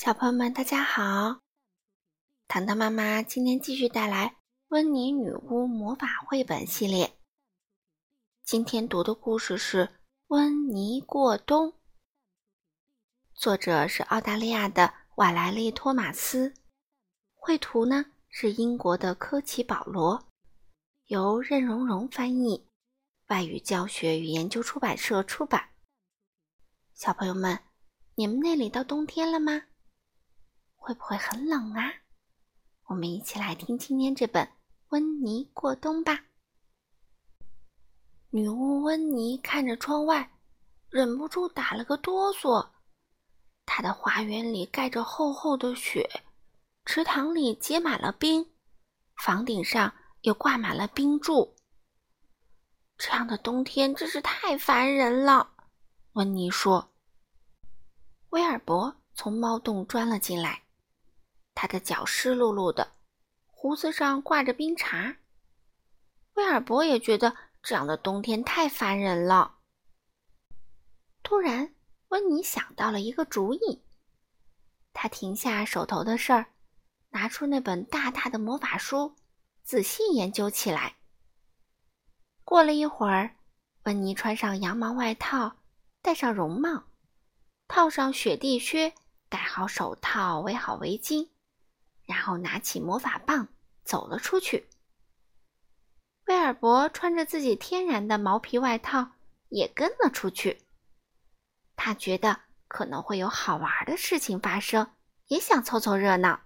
小朋友们，大家好！糖糖妈妈今天继续带来《温妮女巫魔法绘本》系列。今天读的故事是《温妮过冬》，作者是澳大利亚的瓦莱丽·托马斯，绘图呢是英国的科奇·保罗，由任蓉蓉翻译，外语教学与研究出版社出版。小朋友们，你们那里到冬天了吗？会不会很冷啊？我们一起来听今天这本《温妮过冬》吧。女巫温妮看着窗外，忍不住打了个哆嗦。她的花园里盖着厚厚的雪，池塘里结满了冰，房顶上又挂满了冰柱。这样的冬天真是太烦人了，温妮说。威尔伯从猫洞钻了进来。他的脚湿漉漉的，胡子上挂着冰碴。威尔伯也觉得这样的冬天太烦人了。突然，温妮想到了一个主意。他停下手头的事儿，拿出那本大大的魔法书，仔细研究起来。过了一会儿，温妮穿上羊毛外套，戴上绒帽，套上雪地靴，戴好手套，围好围巾。然后拿起魔法棒走了出去。威尔伯穿着自己天然的毛皮外套也跟了出去。他觉得可能会有好玩的事情发生，也想凑凑热闹。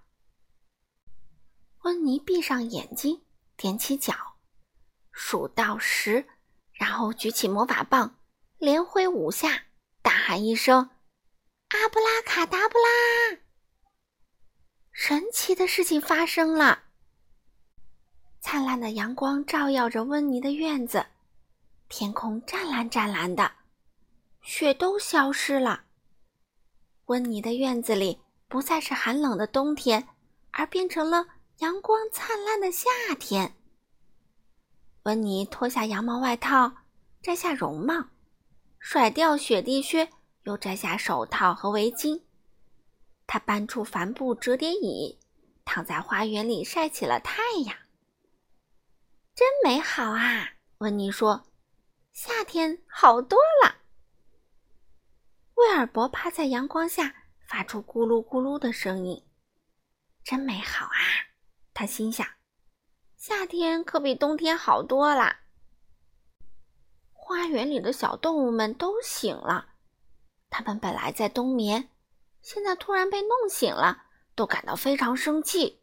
温妮闭上眼睛，踮起脚，数到十，然后举起魔法棒，连挥五下，大喊一声：“阿布拉卡达布拉！”神奇的事情发生了。灿烂的阳光照耀着温妮的院子，天空湛蓝湛蓝的，雪都消失了。温妮的院子里不再是寒冷的冬天，而变成了阳光灿烂的夏天。温妮脱下羊毛外套，摘下绒帽，甩掉雪地靴，又摘下手套和围巾。他搬出帆布折叠椅，躺在花园里晒起了太阳。真美好啊！温妮说：“夏天好多了。”威尔伯趴在阳光下，发出咕噜咕噜的声音。真美好啊！他心想：“夏天可比冬天好多啦。”花园里的小动物们都醒了，它们本来在冬眠。现在突然被弄醒了，都感到非常生气。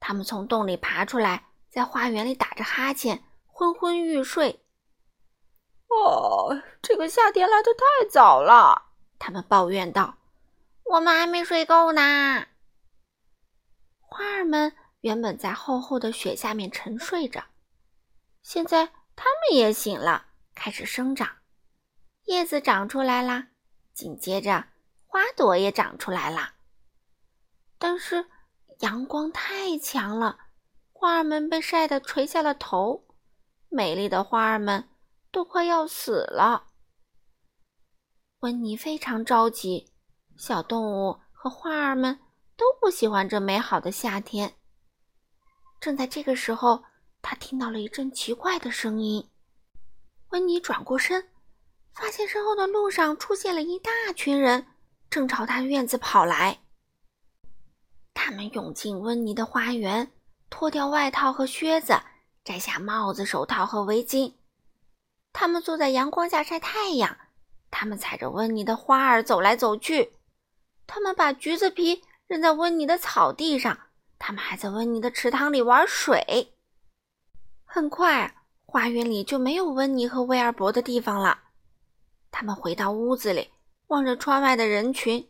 他们从洞里爬出来，在花园里打着哈欠，昏昏欲睡。哦，这个夏天来的太早了，他们抱怨道：“我们还没睡够呢。”花儿们原本在厚厚的雪下面沉睡着，现在它们也醒了，开始生长，叶子长出来啦，紧接着。花朵也长出来了，但是阳光太强了，花儿们被晒得垂下了头，美丽的花儿们都快要死了。温妮非常着急，小动物和花儿们都不喜欢这美好的夏天。正在这个时候，他听到了一阵奇怪的声音。温妮转过身，发现身后的路上出现了一大群人。正朝他院子跑来，他们涌进温妮的花园，脱掉外套和靴子，摘下帽子、手套和围巾。他们坐在阳光下晒太阳，他们踩着温妮的花儿走来走去，他们把橘子皮扔在温妮的草地上，他们还在温妮的池塘里玩水。很快，花园里就没有温妮和威尔伯的地方了。他们回到屋子里。望着窗外的人群，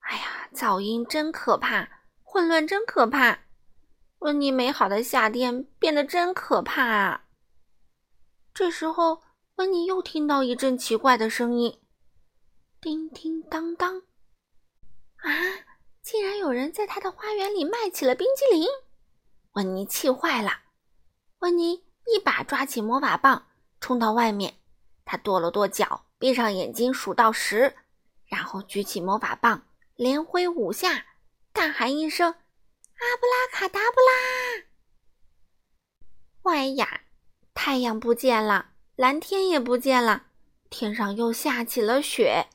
哎呀，噪音真可怕，混乱真可怕。温妮美好的夏天变得真可怕啊！这时候，温妮又听到一阵奇怪的声音，叮叮当当。啊，竟然有人在他的花园里卖起了冰激凌！温妮气坏了。温妮一把抓起魔法棒，冲到外面。他跺了跺脚，闭上眼睛，数到十。然后举起魔法棒，连挥五下，大喊一声：“阿布拉卡达布拉！”哎呀，太阳不见了，蓝天也不见了，天上又下起了雪。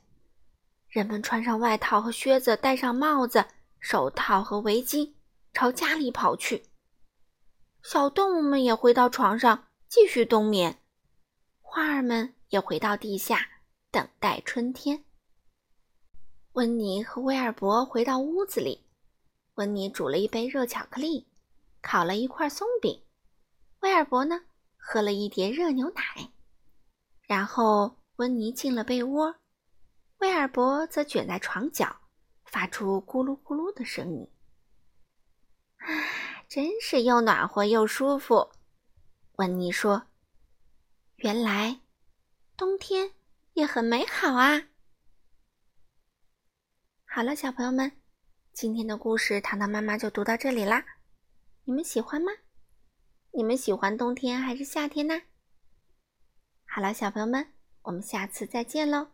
人们穿上外套和靴子，戴上帽子、手套和围巾，朝家里跑去。小动物们也回到床上，继续冬眠。花儿们也回到地下，等待春天。温妮和威尔伯回到屋子里，温妮煮了一杯热巧克力，烤了一块松饼。威尔伯呢，喝了一碟热牛奶。然后温妮进了被窝。威尔伯则卷在床角，发出咕噜咕噜的声音。啊，真是又暖和又舒服。温妮说：“原来冬天也很美好啊！”好了，小朋友们，今天的故事糖糖妈妈就读到这里啦。你们喜欢吗？你们喜欢冬天还是夏天呢？好了，小朋友们，我们下次再见喽。